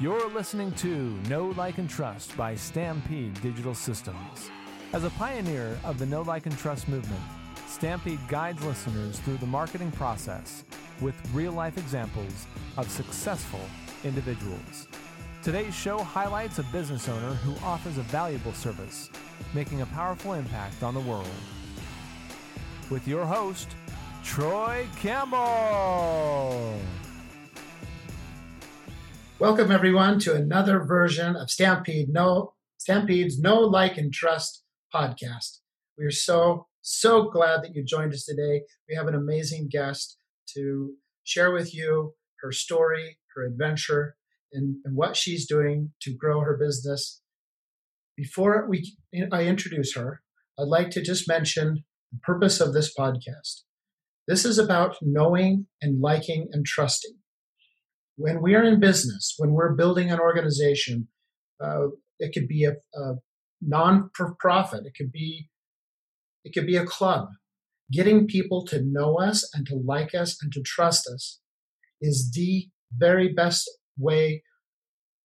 You're listening to Know, Like, and Trust by Stampede Digital Systems. As a pioneer of the Know, Like, and Trust movement, Stampede guides listeners through the marketing process with real life examples of successful individuals. Today's show highlights a business owner who offers a valuable service, making a powerful impact on the world. With your host, Troy Campbell. Welcome everyone to another version of Stampede No Stampede's Know Like and Trust podcast. We are so so glad that you joined us today. We have an amazing guest to share with you her story, her adventure, and, and what she's doing to grow her business. Before we I introduce her, I'd like to just mention the purpose of this podcast. This is about knowing and liking and trusting when we are in business, when we're building an organization, uh, it could be a, a non-profit, it could be it could be a club. Getting people to know us and to like us and to trust us is the very best way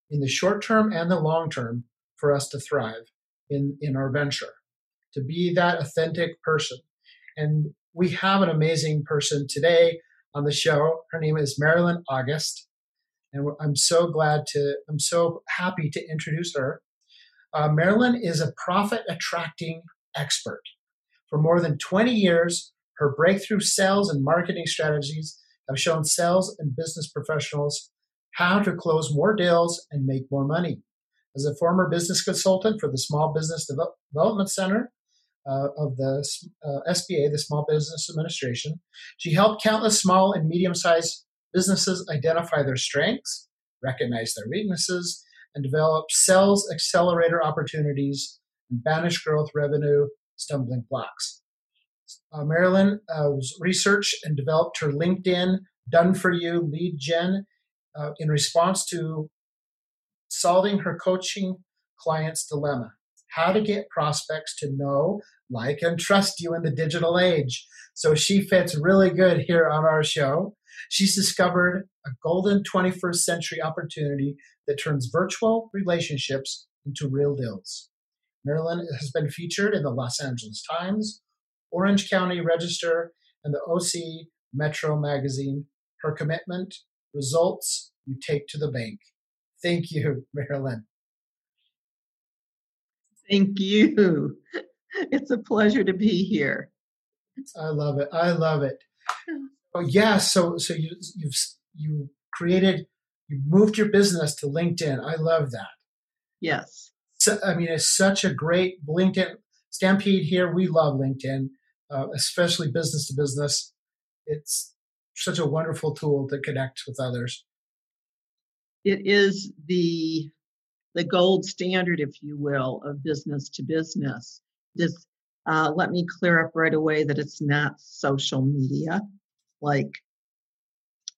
in the short term and the long term for us to thrive in, in our venture, to be that authentic person. And we have an amazing person today on the show. Her name is Marilyn August and I'm so glad to, I'm so happy to introduce her. Uh, Marilyn is a profit attracting expert. For more than 20 years, her breakthrough sales and marketing strategies have shown sales and business professionals how to close more deals and make more money. As a former business consultant for the Small Business Development Center uh, of the uh, SBA, the Small Business Administration, she helped countless small and medium sized businesses identify their strengths, recognize their weaknesses, and develop sales accelerator opportunities and banish growth revenue stumbling blocks. Uh, Marilyn uh, researched and developed her LinkedIn done for you lead gen uh, in response to solving her coaching clients' dilemma how to get prospects to know, like, and trust you in the digital age. So she fits really good here on our show. She's discovered a golden 21st century opportunity that turns virtual relationships into real deals. Marilyn has been featured in the Los Angeles Times, Orange County Register, and the OC Metro magazine. Her commitment, results you take to the bank. Thank you, Marilyn. Thank you. It's a pleasure to be here. I love it. I love it. Oh yeah, so so you you've you created you moved your business to LinkedIn. I love that. Yes. So, I mean, it's such a great LinkedIn Stampede here. We love LinkedIn, uh, especially business to business. It's such a wonderful tool to connect with others. It is the the gold standard, if you will, of business to business. This uh, let me clear up right away that it's not social media like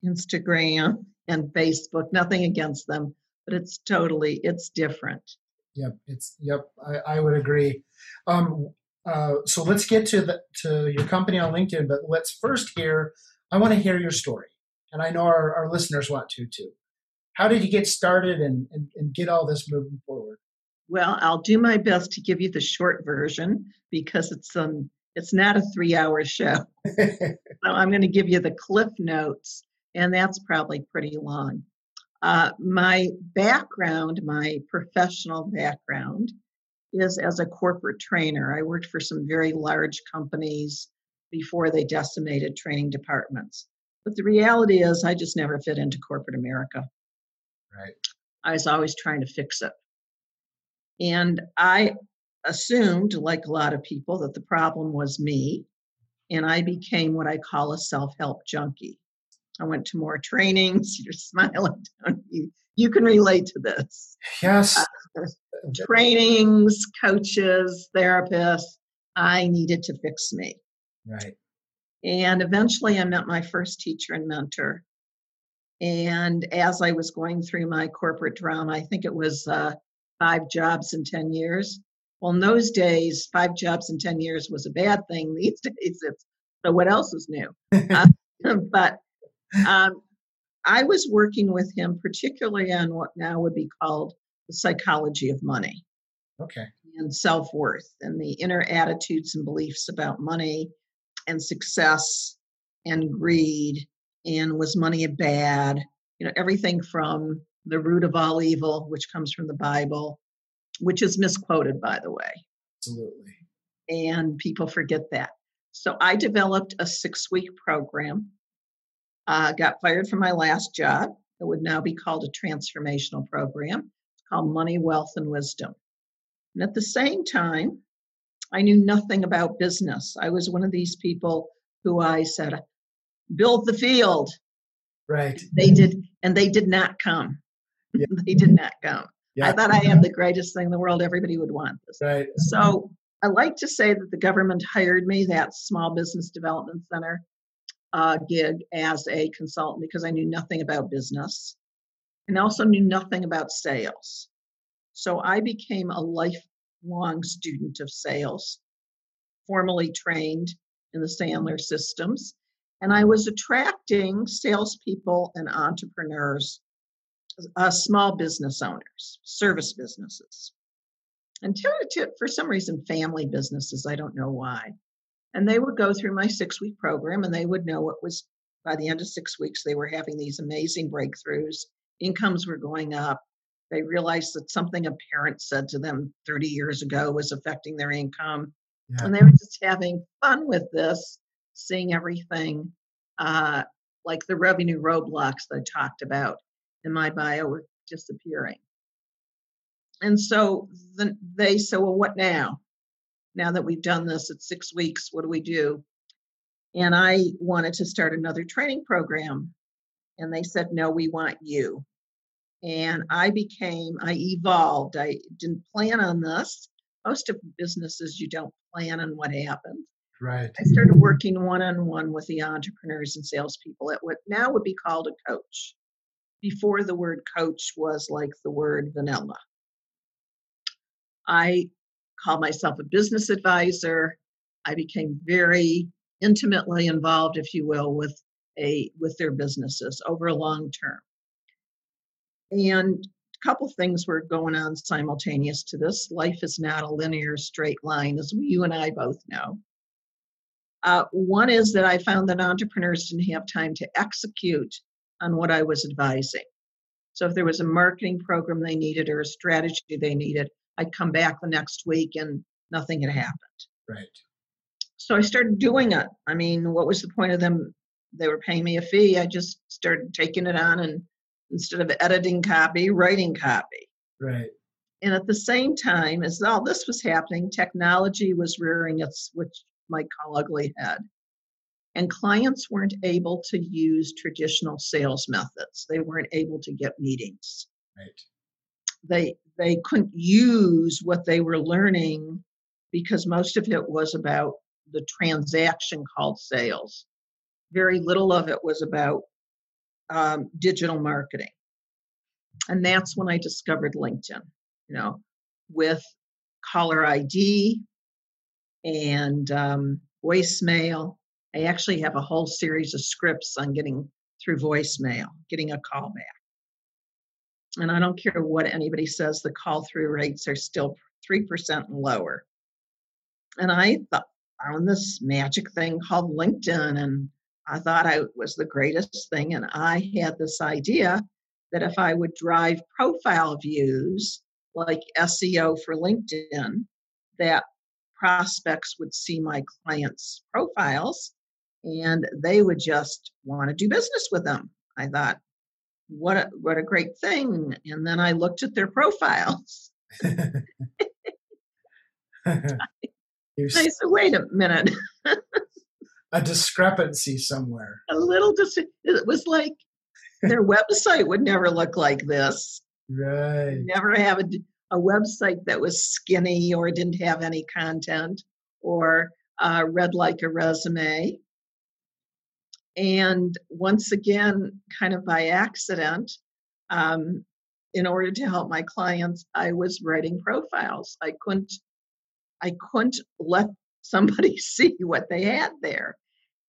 Instagram and Facebook. Nothing against them, but it's totally it's different. Yep, it's yep. I, I would agree. Um, uh, so let's get to the to your company on LinkedIn, but let's first hear. I want to hear your story, and I know our, our listeners want to too. How did you get started and, and, and get all this moving forward? Well, I'll do my best to give you the short version because it's um it's not a three hour show. so I'm going to give you the cliff notes, and that's probably pretty long. Uh, my background, my professional background, is as a corporate trainer. I worked for some very large companies before they decimated training departments. But the reality is, I just never fit into corporate America. Right. I was always trying to fix it. And I assumed, like a lot of people, that the problem was me. And I became what I call a self help junkie. I went to more trainings. You're smiling, you? You can relate to this. Yes. Uh, trainings, coaches, therapists. I needed to fix me. Right. And eventually I met my first teacher and mentor. And as I was going through my corporate drama, I think it was uh, five jobs in 10 years. Well, in those days, five jobs in 10 years was a bad thing. These days, it's so what else is new? uh, but um, I was working with him particularly on what now would be called the psychology of money. Okay. And self worth and the inner attitudes and beliefs about money and success and greed and was money a bad? You know, everything from the root of all evil, which comes from the Bible, which is misquoted, by the way. Absolutely. And people forget that. So I developed a six week program. Uh, got fired from my last job. It would now be called a transformational program. It's called Money, Wealth, and Wisdom. And at the same time, I knew nothing about business. I was one of these people who I said, build the field. Right. They did, and they did not come. Yeah. they did not come. Yeah. I thought I had the greatest thing in the world. Everybody would want this. Right. So I like to say that the government hired me, that small business development center uh, gig, as a consultant because I knew nothing about business and also knew nothing about sales. So I became a lifelong student of sales, formally trained in the Sandler systems. And I was attracting salespeople and entrepreneurs, uh, small business owners, service businesses, and for some reason, family businesses. I don't know why. And they would go through my six week program and they would know what was by the end of six weeks, they were having these amazing breakthroughs. Incomes were going up. They realized that something a parent said to them 30 years ago was affecting their income. Yeah. And they were just having fun with this seeing everything uh, like the revenue roadblocks that I talked about in my bio were disappearing. And so the, they said, Well, what now? Now that we've done this at six weeks, what do we do? And I wanted to start another training program. And they said, No, we want you. And I became, I evolved. I didn't plan on this. Most of businesses, you don't plan on what happens. Right. I started working one on one with the entrepreneurs and salespeople at what now would be called a coach. Before the word coach was like the word vanilla. I called myself a business advisor. I became very intimately involved, if you will, with a with their businesses over a long term. And a couple things were going on simultaneous to this. Life is not a linear straight line, as you and I both know. Uh, one is that I found that entrepreneurs didn't have time to execute on what I was advising. So if there was a marketing program they needed or a strategy they needed, I'd come back the next week and nothing had happened. Right. So I started doing it. I mean, what was the point of them? They were paying me a fee. I just started taking it on and instead of editing copy, writing copy. Right. And at the same time as all this was happening, technology was rearing its which might call ugly head. And clients weren't able to use traditional sales methods. They weren't able to get meetings. Right. They they couldn't use what they were learning because most of it was about the transaction called sales. Very little of it was about um, digital marketing. And that's when I discovered LinkedIn, you know, with caller ID, and um, voicemail. I actually have a whole series of scripts on getting through voicemail, getting a call back. And I don't care what anybody says, the call through rates are still 3% lower. And I thought, found this magic thing called LinkedIn, and I thought I was the greatest thing. And I had this idea that if I would drive profile views like SEO for LinkedIn, that prospects would see my clients' profiles and they would just want to do business with them. I thought, what a, what a great thing. And then I looked at their profiles. I said, wait a minute. a discrepancy somewhere. A little dis- it was like their website would never look like this. Right. Never have a a website that was skinny or didn't have any content or uh, read like a resume. And once again, kind of by accident, um, in order to help my clients, I was writing profiles. I couldn't, I couldn't let somebody see what they had there.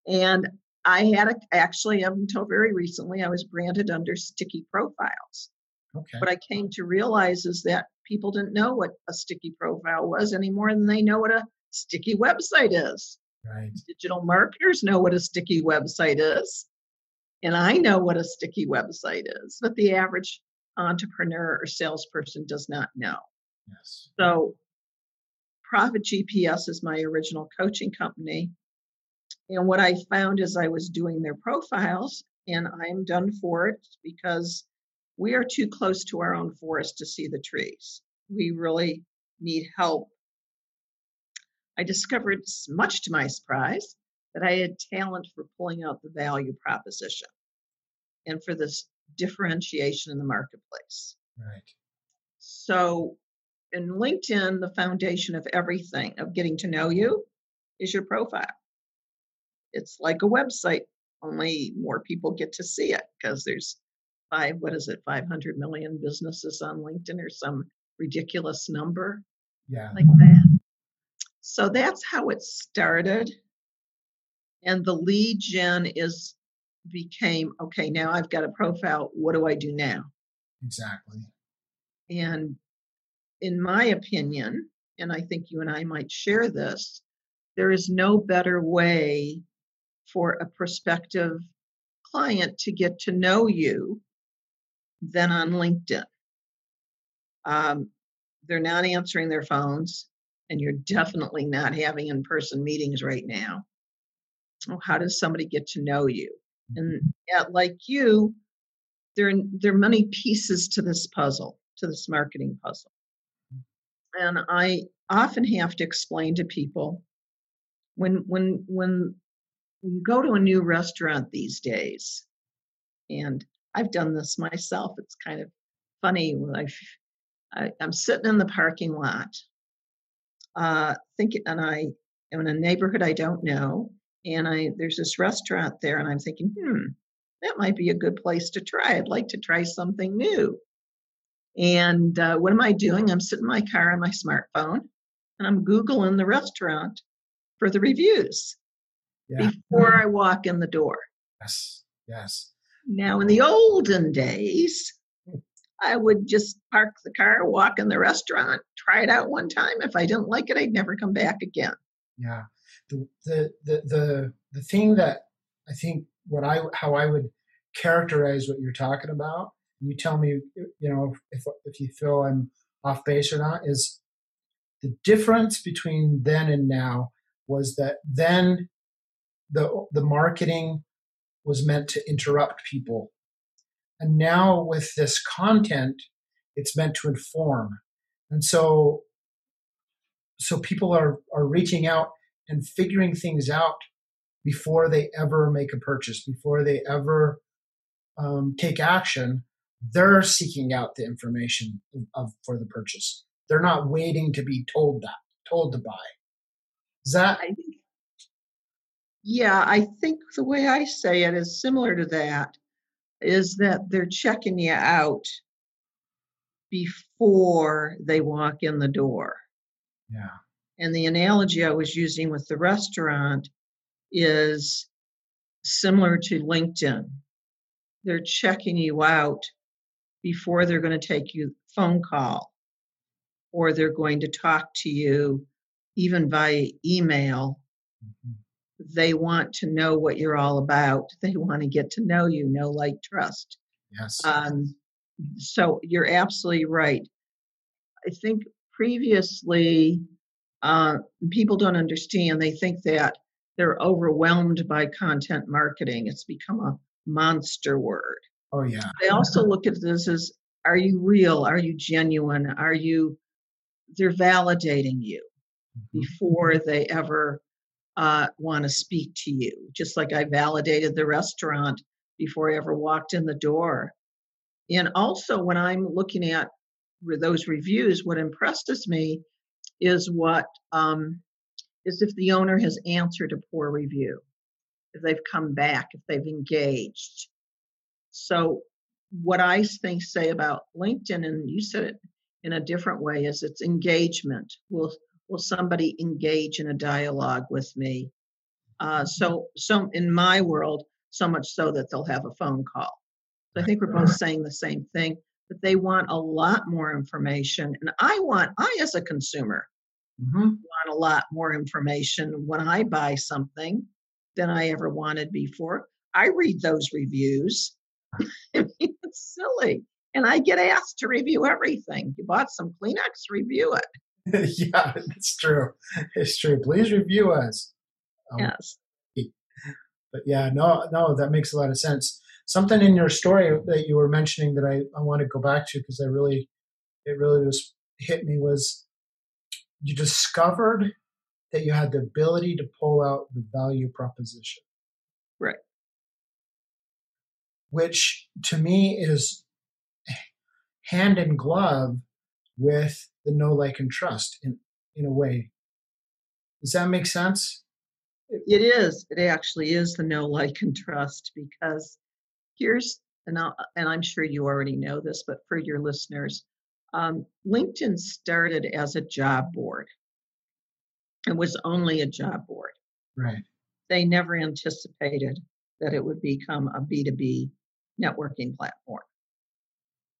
And I had a, actually up until very recently, I was branded under sticky profiles. Okay. What I came to realize is that people didn't know what a sticky profile was any more than they know what a sticky website is. Right. Digital marketers know what a sticky website is. And I know what a sticky website is, but the average entrepreneur or salesperson does not know. Yes. So, Profit GPS is my original coaching company. And what I found as I was doing their profiles, and I'm done for it because we are too close to our own forest to see the trees. We really need help. I discovered, much to my surprise, that I had talent for pulling out the value proposition and for this differentiation in the marketplace. Right. So, in LinkedIn, the foundation of everything, of getting to know you, is your profile. It's like a website, only more people get to see it because there's five, what is it, 500 million businesses on LinkedIn or some ridiculous number Yeah. like that. So that's how it started. And the lead gen is became okay, now I've got a profile. What do I do now? Exactly. And in my opinion, and I think you and I might share this, there is no better way for a prospective client to get to know you than on LinkedIn. Um, they're not answering their phones, and you're definitely not having in person meetings right now. Well, how does somebody get to know you? And mm-hmm. at, like you, there, there are many pieces to this puzzle, to this marketing puzzle. And I often have to explain to people when when when you go to a new restaurant these days, and I've done this myself. It's kind of funny when I, I I'm sitting in the parking lot, uh, thinking, and I am in a neighborhood I don't know, and I there's this restaurant there, and I'm thinking, hmm, that might be a good place to try. I'd like to try something new. And uh, what am I doing? I'm sitting in my car on my smartphone, and I'm googling the restaurant for the reviews Yeah. before I walk in the door. Yes. Yes. Now, in the olden days, I would just park the car, walk in the restaurant, try it out one time. If I didn't like it, I'd never come back again. Yeah. The the the the, the thing that I think what I how I would characterize what you're talking about, you tell me you know if if you feel I'm off base or not, is the difference between then and now was that then the the marketing was meant to interrupt people. And now with this content, it's meant to inform. And so so people are are reaching out and figuring things out before they ever make a purchase, before they ever um, take action. They're seeking out the information of, for the purchase. They're not waiting to be told that, told to buy. Is that I yeah, I think the way I say it is similar to that is that they're checking you out before they walk in the door. yeah, And the analogy I was using with the restaurant is similar to LinkedIn. They're checking you out before they're going to take you phone call or they're going to talk to you even via email. Mhm. They want to know what you're all about. They want to get to know you, know, like, trust. yes, Um, so you're absolutely right. I think previously uh, people don't understand. They think that they're overwhelmed by content marketing. It's become a monster word. oh yeah, They also look at this as are you real? Are you genuine? Are you, they're validating you Mhm. before they ever uh, want to speak to you. Just like I validated the restaurant before I ever walked in the door. And also, when I'm looking at those reviews, what impresses me is what um, is if the owner has answered a poor review, if they've come back, if they've engaged. So, what I think say about LinkedIn, and you said it in a different way, is it's engagement. Will will somebody engage in a dialogue with me? Uh, so, so in my world, so much so that they'll have a phone call. So I think we're both saying the same thing, but they want a lot more information. And I want, I as a consumer, hmm want a lot more information when I buy something than I ever wanted before. I read those reviews. I mean, it's silly. And I get asked to review everything. You bought some Kleenex, review it. yeah, it's true. It's true. Please review us. Um, Yes. But yeah, no, no, that makes a lot of sense. Something in your story that you were mentioning that I, I want to go back to because I really, it really was hit me was you discovered that you had the ability to pull out the value proposition. Right. Which to me is hand in glove with the know, like, and trust in, in a way. Does that make sense? It is. It actually is the know, like, and trust because here's, and, I'll, and I'm sure you already know this, but for your listeners, um, LinkedIn started as a job board. It was only a job board. Right. They never anticipated that it would become a B2B networking platform.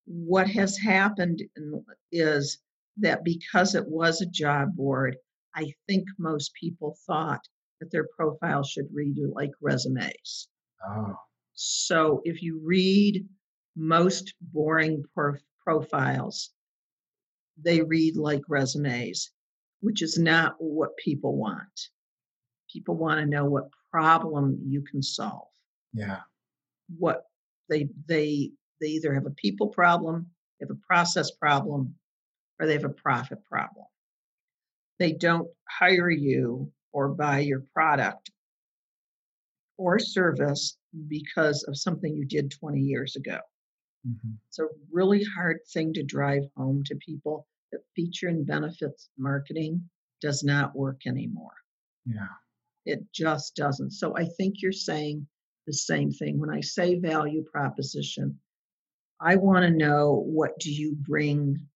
What has happened is that because it was a job board, I think most people thought that their profile should read like resumes. Oh, So if you read most boring prof- profiles, they read like resumes, which is not what people want. People want to know what problem you can solve. yeah. What they they they either have a people problem, they have a process problem, or they have a profit problem. They don't hire you or buy your product or service because of something you did 20 years ago. hmm It's a really hard thing to drive home to people that feature and benefits marketing does not work anymore. Yeah. It just doesn't. So I think you're saying the same thing. When I say value proposition, I want to know what do you bring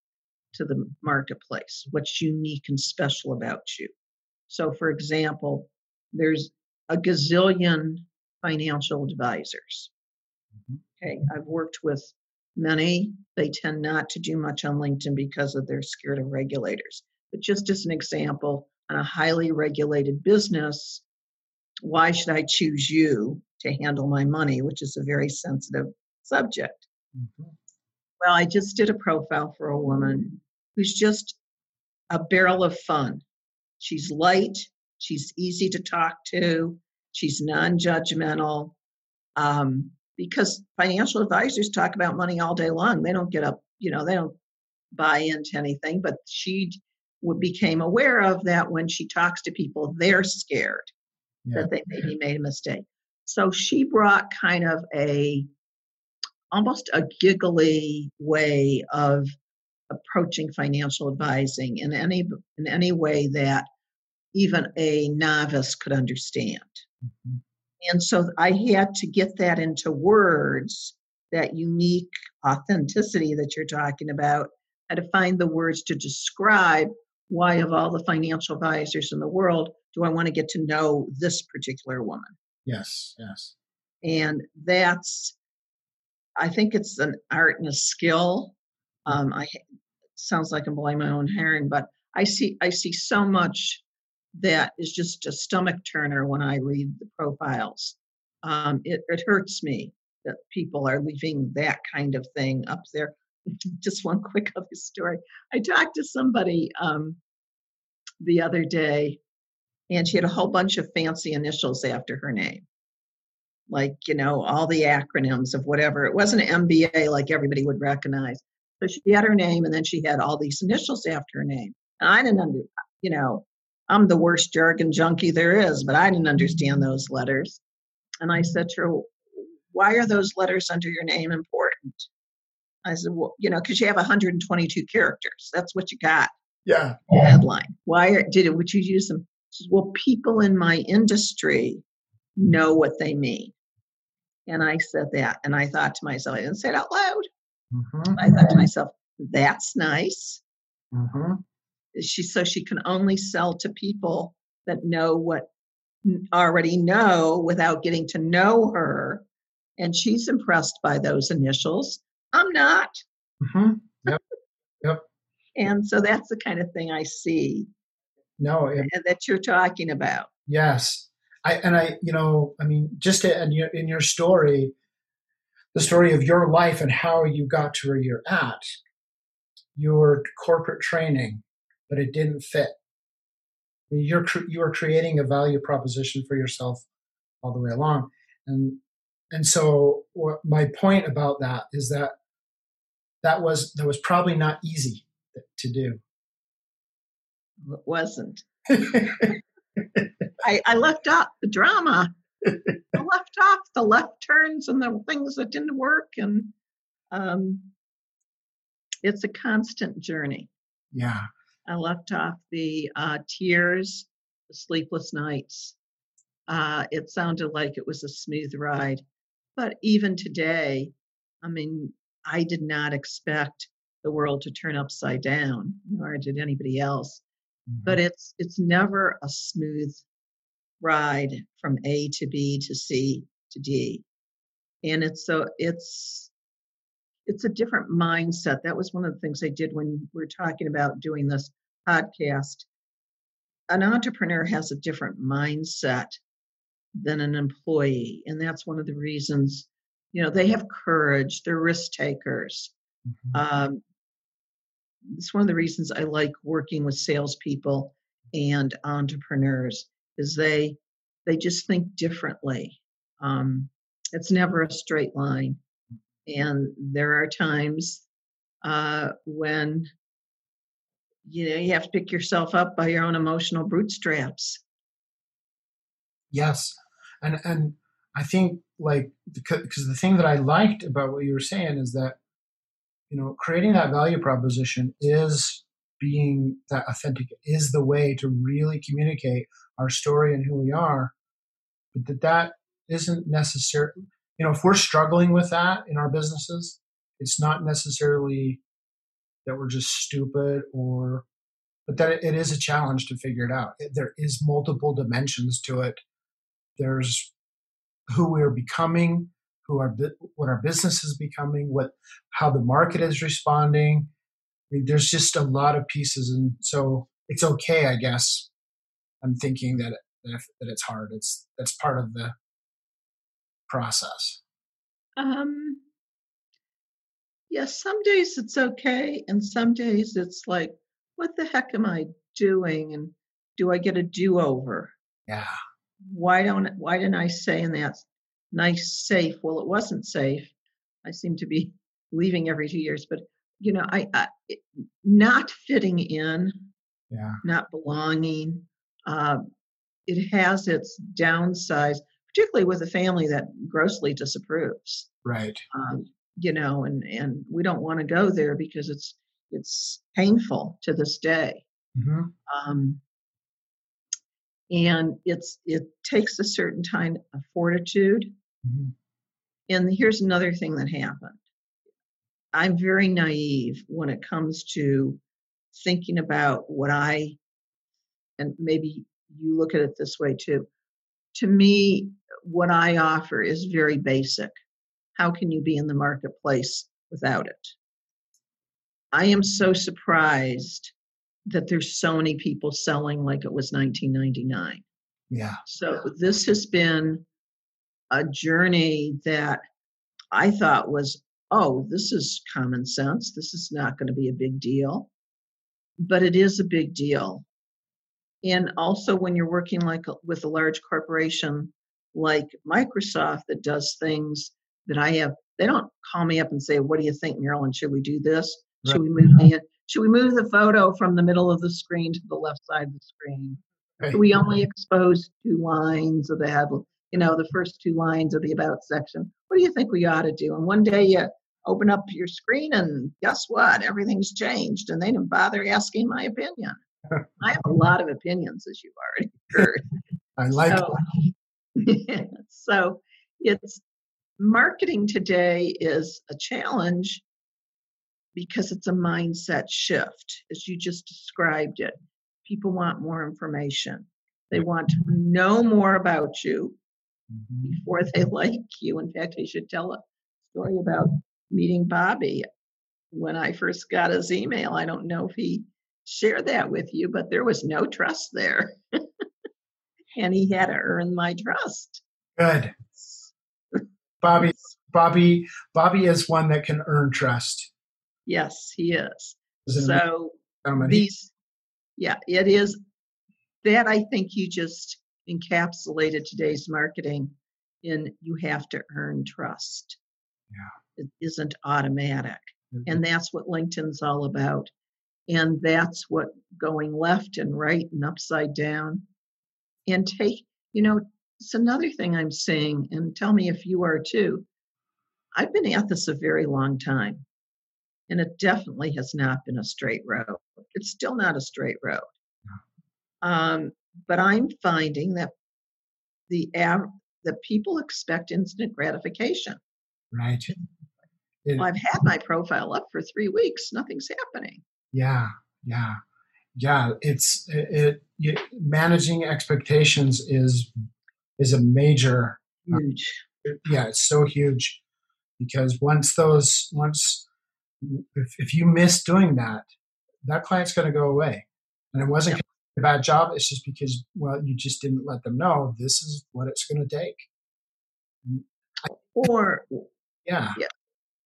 to the marketplace? What's unique and special about you? So for example, there's a gazillion financial advisors. Mhm. Okay, I've worked with many. They tend not to do much on LinkedIn because of they're scared of regulators. But just as an example, on a highly regulated business, why should I choose you to handle my money, which is a very sensitive subject? Hmm Well, I just did a profile for a woman who's just a barrel of fun. She's light, she's easy to talk to, she's non judgmental. Um, because financial advisors talk about money all day long. They don't get up, you know, they don't buy into anything, but she became aware of that when she talks to people, they're scared Yeah. that they maybe made a mistake. So she brought kind of a almost a giggly way of approaching financial advising in any in any way that even a novice could understand. Mhm. And so I had to get that into words, that unique authenticity that you're talking about. I had to find the words to describe why, of all the financial advisors in the world, do I want to get to know this particular woman? Yes. Yes. And that's, I think it's an art and a skill. Um, I sounds like I'm blowing my own herring, but I see I see so much that is just a stomach turner when I read the profiles. Um, it, it hurts me that people are leaving that kind of thing up there. Just one quick other story. I talked to somebody um, the other day, and she had a whole bunch of fancy initials after her name, like you know all the acronyms of whatever. It wasn't an MBA like everybody would recognize. So she had her name, and then she had all these initials after her name. And I didn't under, you know, I'm the worst jargon junkie there is, but I didn't understand those letters. And I said to her, why are those letters under your name important? I said, well, you know, because you have 122 characters. That's what you got. Yeah. Headline. Why are, did it? Would you use them? She says, well, people in my industry know what they mean. And I said that, and I thought to myself, I didn't say it out loud. hmm I thought to myself, that's nice. hmm She so she can only sell to people that know what already know without getting to know her. And she's impressed by those initials. I'm not. Mm-hmm. Yep. Yep. and so that's the kind of thing I see. No, it, that you're talking about. Yes. I, and I, you know, I mean, just in your, in your story, the story of your life and how you got to where you're at, your corporate training, but it didn't fit. You're you are creating a value proposition for yourself all the way along, and and so what my point about that is that that was that was probably not easy to do. It wasn't. I, I left out the drama. I left off the left turns and the things that didn't work, and um, it's a constant journey. Yeah. I left off the uh, tears, the sleepless nights. Uh, it sounded like it was a smooth ride. But even today, I mean, I did not expect the world to turn upside down, nor did anybody else. Mm-hmm. But it's it's never a smooth ride from A to B to C to D. And it's so it's it's a different mindset. That was one of the things I did when we are talking about doing this podcast. An entrepreneur has a different mindset than an employee. And that's one of the reasons, you know, they have courage, they're risk takers. Mm-hmm. Um, it's one of the reasons I like working with salespeople and entrepreneurs is they they just think differently. Um, it's never a straight line. And there are times uh, when you know you have to pick yourself up by your own emotional bootstraps. Yes, and and I think like because the thing that I liked about what you were saying is that you know creating that value proposition is being that authentic is the way to really communicate our story and who we are but that that isn't necessary you know, if we're struggling with that in our businesses, it's not necessarily that we're just stupid or, but that it is a challenge to figure it out. There is multiple dimensions to it. There's who we're becoming, who our what our business is becoming, what how the market is responding. There's just a lot of pieces, and so it's okay, I guess. I'm thinking that that, that it's hard. It's that's part of the process? Um, yeah, some days it's okay, and some days it's like, what the heck am I doing? And do I get a do over? Yeah. Why don't why didn't I say in that nice safe? Well, it wasn't safe. I seem to be leaving every two years, but you know, I, I not fitting in, yeah, not belonging. Uh, it has its downsides particularly with a family that grossly disapproves. Right. Um, you know, and and we don't want to go there because it's it's painful to this day. Mm-hmm. Um, and it's it takes a certain kind of fortitude. Mm-hmm. And here's another thing that happened. I'm very naive when it comes to thinking about what I, and maybe you look at it this way too. To me, what I offer is very basic. How can you be in the marketplace without it? I am so surprised that there's so many people selling like it was 1999. Yeah. So this has been a journey that I thought was, oh, this is common sense. This is not going to be a big deal. But it is a big deal. And also when you're working like with a large corporation like Microsoft that does things that I have. They don't call me up and say, "What do you think, Marilyn? Should we do this? Should we move mm-hmm. the Should we move the photo from the middle of the screen to the left side of the screen? Right. we only expose two lines of the head? You know, the first two lines of the about section. What do you think we ought to do? And one day you open up your screen and guess what? Everything's changed, and they didn't bother asking my opinion. I have a lot of opinions, as you've already heard. I like so, so it's marketing today is a challenge because it's a mindset shift, as you just described it. People want more information. They want to know more about you Mhm. before they like you. In fact, I should tell a story about meeting Bobby. When I first got his email, I don't know if he shared that with you, but there was no trust there. and he had to earn my trust. Good. Bobby, Bobby, Bobby is one that can earn trust. Yes, he is. He's an amazing So. These, yeah, it is that I think you just encapsulated today's marketing in you have to earn trust. Yeah. It isn't automatic. And that's what LinkedIn's all about. And that's what going left and right and upside down and take, you know, it's another thing I'm seeing, and tell me if you are too. I've been at this a very long time, and it definitely has not been a straight road. It's still not a straight road. Um, but I'm finding that the av- that people expect instant gratification. right. It- Well, I've had my profile up for three weeks, nothing's happening. yeah, yeah, yeah. It's it, it. Managing expectations is is a major uh, Huge. yeah, it's so huge because once those once if, if you miss doing that, that client's going to go away, and it wasn't a bad job. It's just because well, you just didn't let them know this is what it's going to take. Or Yeah,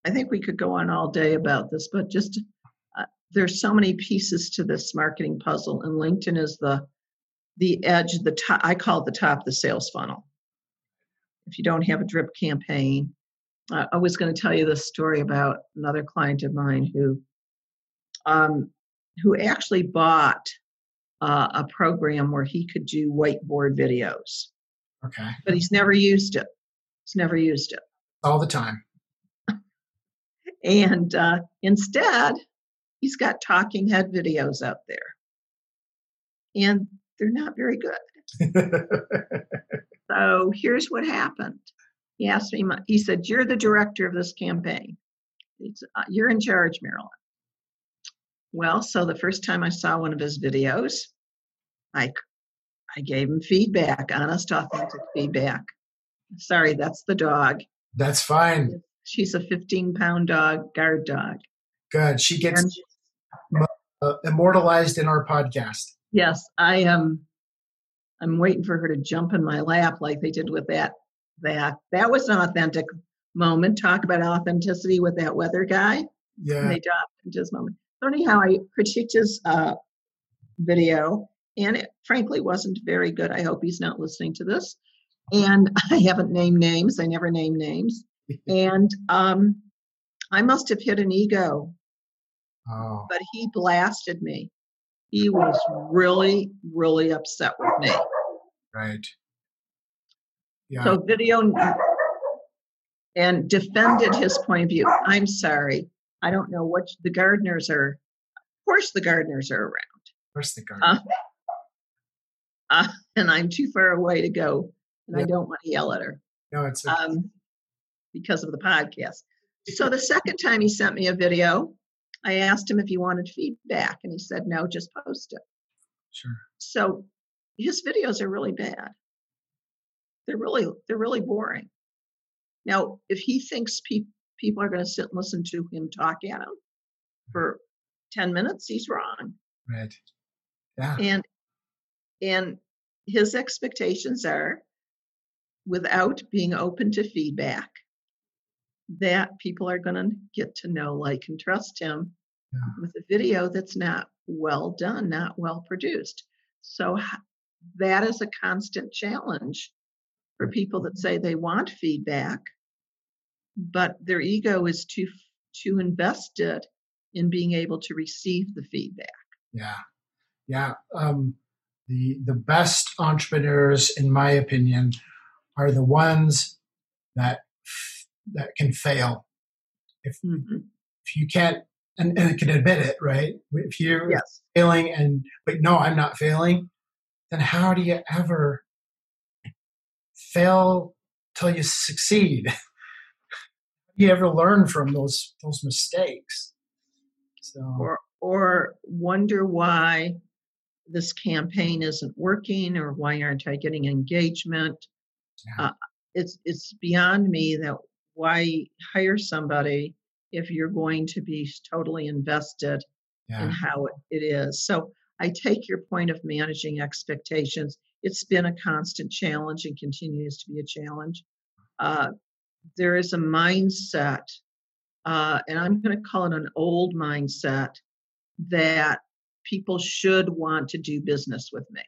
I think we could go on all day about this, but just uh, there's so many pieces to this marketing puzzle, and LinkedIn is the the edge, the top. I call it the top of the sales funnel. If you don't have a drip campaign, uh, I was going to tell you this story about another client of mine who, um, who actually bought uh, a program where he could do whiteboard videos, okay, but he's never used it. He's never used it. all the time. And uh, instead, he's got talking head videos out there. And they're not very good. So here's what happened. He asked me, my- he said, You're the director of this campaign. It's, uh, you're in charge, Marilyn. Well, so the first time I saw one of his videos, I, I gave him feedback, honest, authentic feedback. Sorry, that's the dog. That's fine. She's a 15 pound dog, guard dog. Good. She gets And uh, immortalized in our podcast. Yes, I am. I'm waiting for her to jump in my lap like they did with that. That that was an authentic moment. Talk about authenticity with that weather guy. And Yeah, they dropped into his moment. So anyhow, I critiqued his uh, video, and it frankly wasn't very good. I hope he's not listening to this. And I haven't named names. I never name names. And um, I must have hit an ego oh, but he blasted me. He was really, really upset with me. right. Yeah, So video and defended his point of view. I'm sorry. I don't know what the gardeners are. Of course, the gardeners are around, Of course, the garden? uh, uh, and I'm too far away to go, and I don't want to yell at her no, it's um, because of the podcast. So the second time he sent me a video, I asked him if he wanted feedback, and he said no, just post it. sure. So his videos are really bad. They're really they're really boring. Now, if he thinks pe- people are going to sit and listen to him talk at him for 10 minutes, he's wrong. Right. Yeah. And and his expectations are without being open to feedback that people are going to get to know like and trust him Yeah. with a video that's not well done not well produced so that is a constant challenge for people that say they want feedback but their ego is too too invested in being able to receive the feedback Yeah, yeah. Um, the the best entrepreneurs, in my opinion, are the ones that that can fail. Mhm. If you can't, and, and can admit it, right? If you're yes failing, and but no, I'm not failing, then how do you ever fail till you succeed? You ever learn from those those mistakes? So or or wonder why this campaign isn't working or why aren't I getting engagement? Yeah. Uh, it's it's beyond me that why hire somebody if you're going to be totally invested in how it, it is. So I take your point of managing expectations. It's been a constant challenge and continues to be a challenge. Uh, there is a mindset, uh, and I'm going to call it an old mindset, that people should want to do business with me.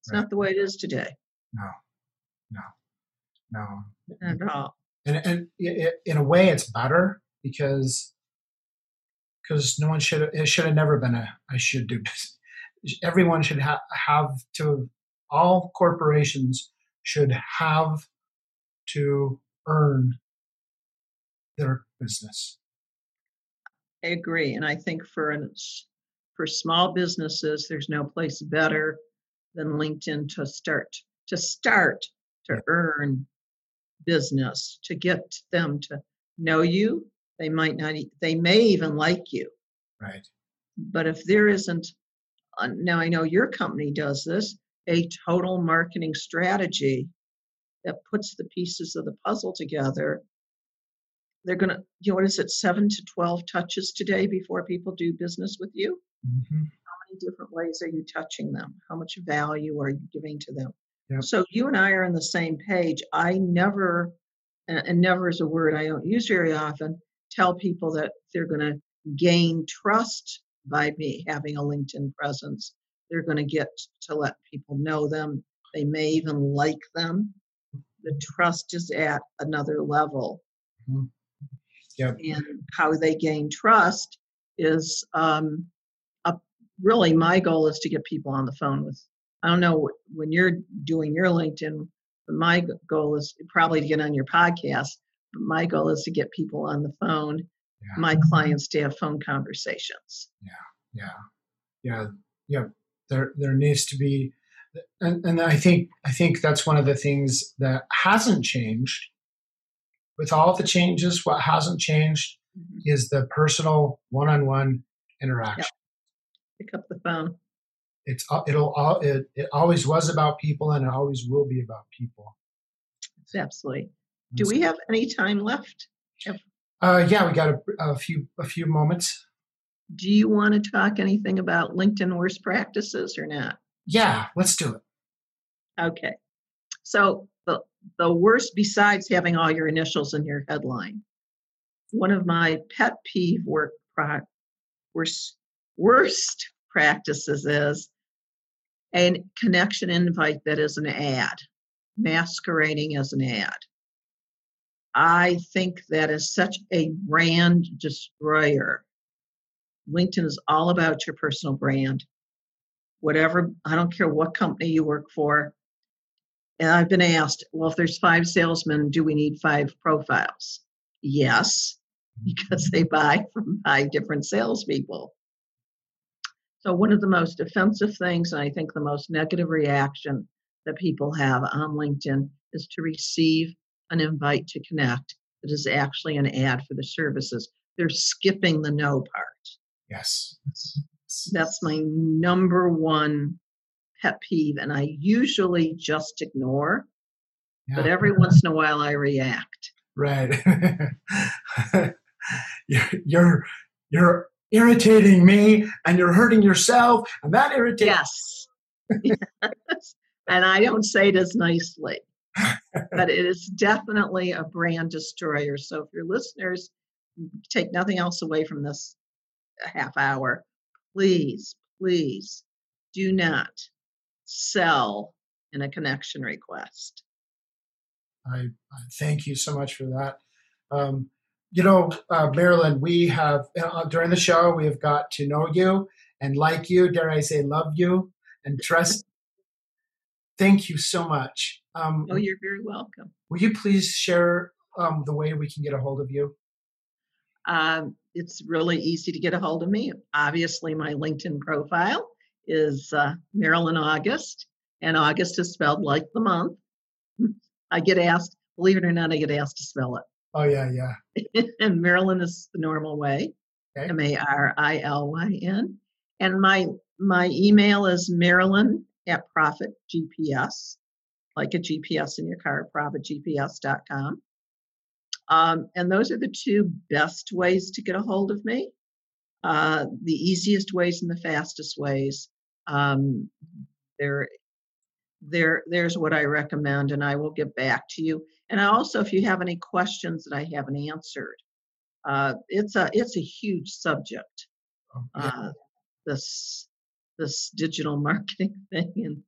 It's Right. not the way it is today No. No. No. at all. and, and in a way it's better because because no one should it should have never been a I should do this. Everyone should ha- have to all corporations should have to earn their business. I agree, and I think for an, for small businesses, there's no place better than LinkedIn to start to start to earn business to get them to know you. They might not. They may even like you, Right. but if there isn't, uh, now I know your company does this, a total marketing strategy that puts the pieces of the puzzle together. They're gonna, you know, what is it, seven to twelve touches today before people do business with you? hmm How many different ways are you touching them? How much value are you giving to them? Yep. So you and I are on the same page. I never, and, and never is a word I don't use very often, tell people that they're going to gain trust by me having a LinkedIn presence. They're going to get to let people know them. They may even like them. The trust is at another level. Mhm. Yep. And how they gain trust is um, a, really my goal is to get people on the phone with. I don't know when you're doing your LinkedIn, but my goal is probably to get on your podcast. But my goal is to get people on the phone, Yeah. my clients to have phone conversations. Yeah, yeah yeah yeah there there needs to be and and i think i think that's one of the things that hasn't changed with all the changes what hasn't changed Mhm. is the personal one-on-one interaction Pick up the phone. it's it'll all it, it always was about people and it always will be about people It's absolutely. Do we have any time left? uh yeah we got a, a few a few moments Do you want to talk anything about LinkedIn worst practices or not? Yeah let's do it Okay. So the the worst besides having all your initials in your headline. One of my pet peeve work pro, worst worst practices is a connection invite that is an ad, masquerading as an ad. I think that is such a brand destroyer. LinkedIn is all about your personal brand. Whatever, I don't care what company you work for. And I've been asked, well, if there's five salesmen, do we need five profiles? Yes, because they buy from five different salespeople. So, one of the most offensive things, and I think the most negative reaction that people have on LinkedIn is to receive an invite to connect that is actually an ad for the services. They're skipping the know part. yes That's my number one pet peeve, and I usually just ignore, but every once in a while I react. Right. you're, you're you're irritating me and you're hurting yourself and that irritates Yes. yes. And I don't say it as nicely, but it is definitely a brand destroyer. So if your listeners take nothing else away from this half hour, please, please do not sell in a connection request. I, I thank you so much for that. Um, you know, uh, Marilyn, we have uh, during the show we have got to know you and like you. Dare I say, love you and trust. thank you so much. Um, Oh, you're very welcome. will you please share um, the way we can get a hold of you? Um, it's really easy to get a hold of me. Obviously, my LinkedIn profile is uh, Marilyn August, and August is spelled like the month. I get asked, believe it or not, I get asked to spell it. Oh yeah, yeah. and Marilyn is the normal way Okay. M A R I L Y N. And my my email is Marilyn at Profit GPS, like a GPS in your car, profitgps.com. Um, and those are the two best ways to get a hold of me. Uh, the easiest ways and the fastest ways. Um, there, there, there's what I recommend, and I will get back to you. And I also, if you have any questions that I haven't answered, uh, it's a it's a huge subject. Oh. Uh, this this digital marketing thing, and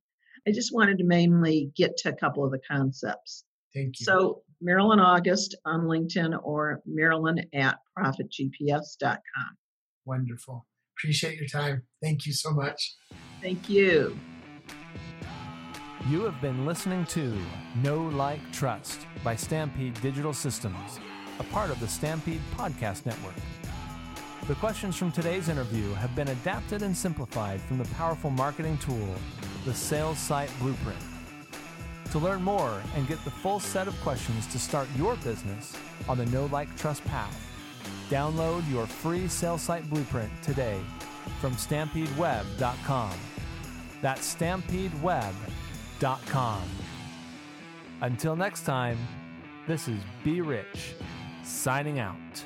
I just wanted to mainly get to a couple of the concepts. Thank you. So Marilyn August on LinkedIn or Marilyn at profitgps.com. Wonderful. Appreciate your time. Thank you so much. Thank you. You have been listening to Know Like Trust by Stampede Digital Systems, a part of the Stampede Podcast Network. The questions from today's interview have been adapted and simplified from the powerful marketing tool, the Sales Site Blueprint. To learn more and get the full set of questions to start your business on the Know Like Trust path, download your free Sales Site Blueprint today from stampedeweb.com. That's stampedeweb.com. Until next time, this is Be Rich, signing out.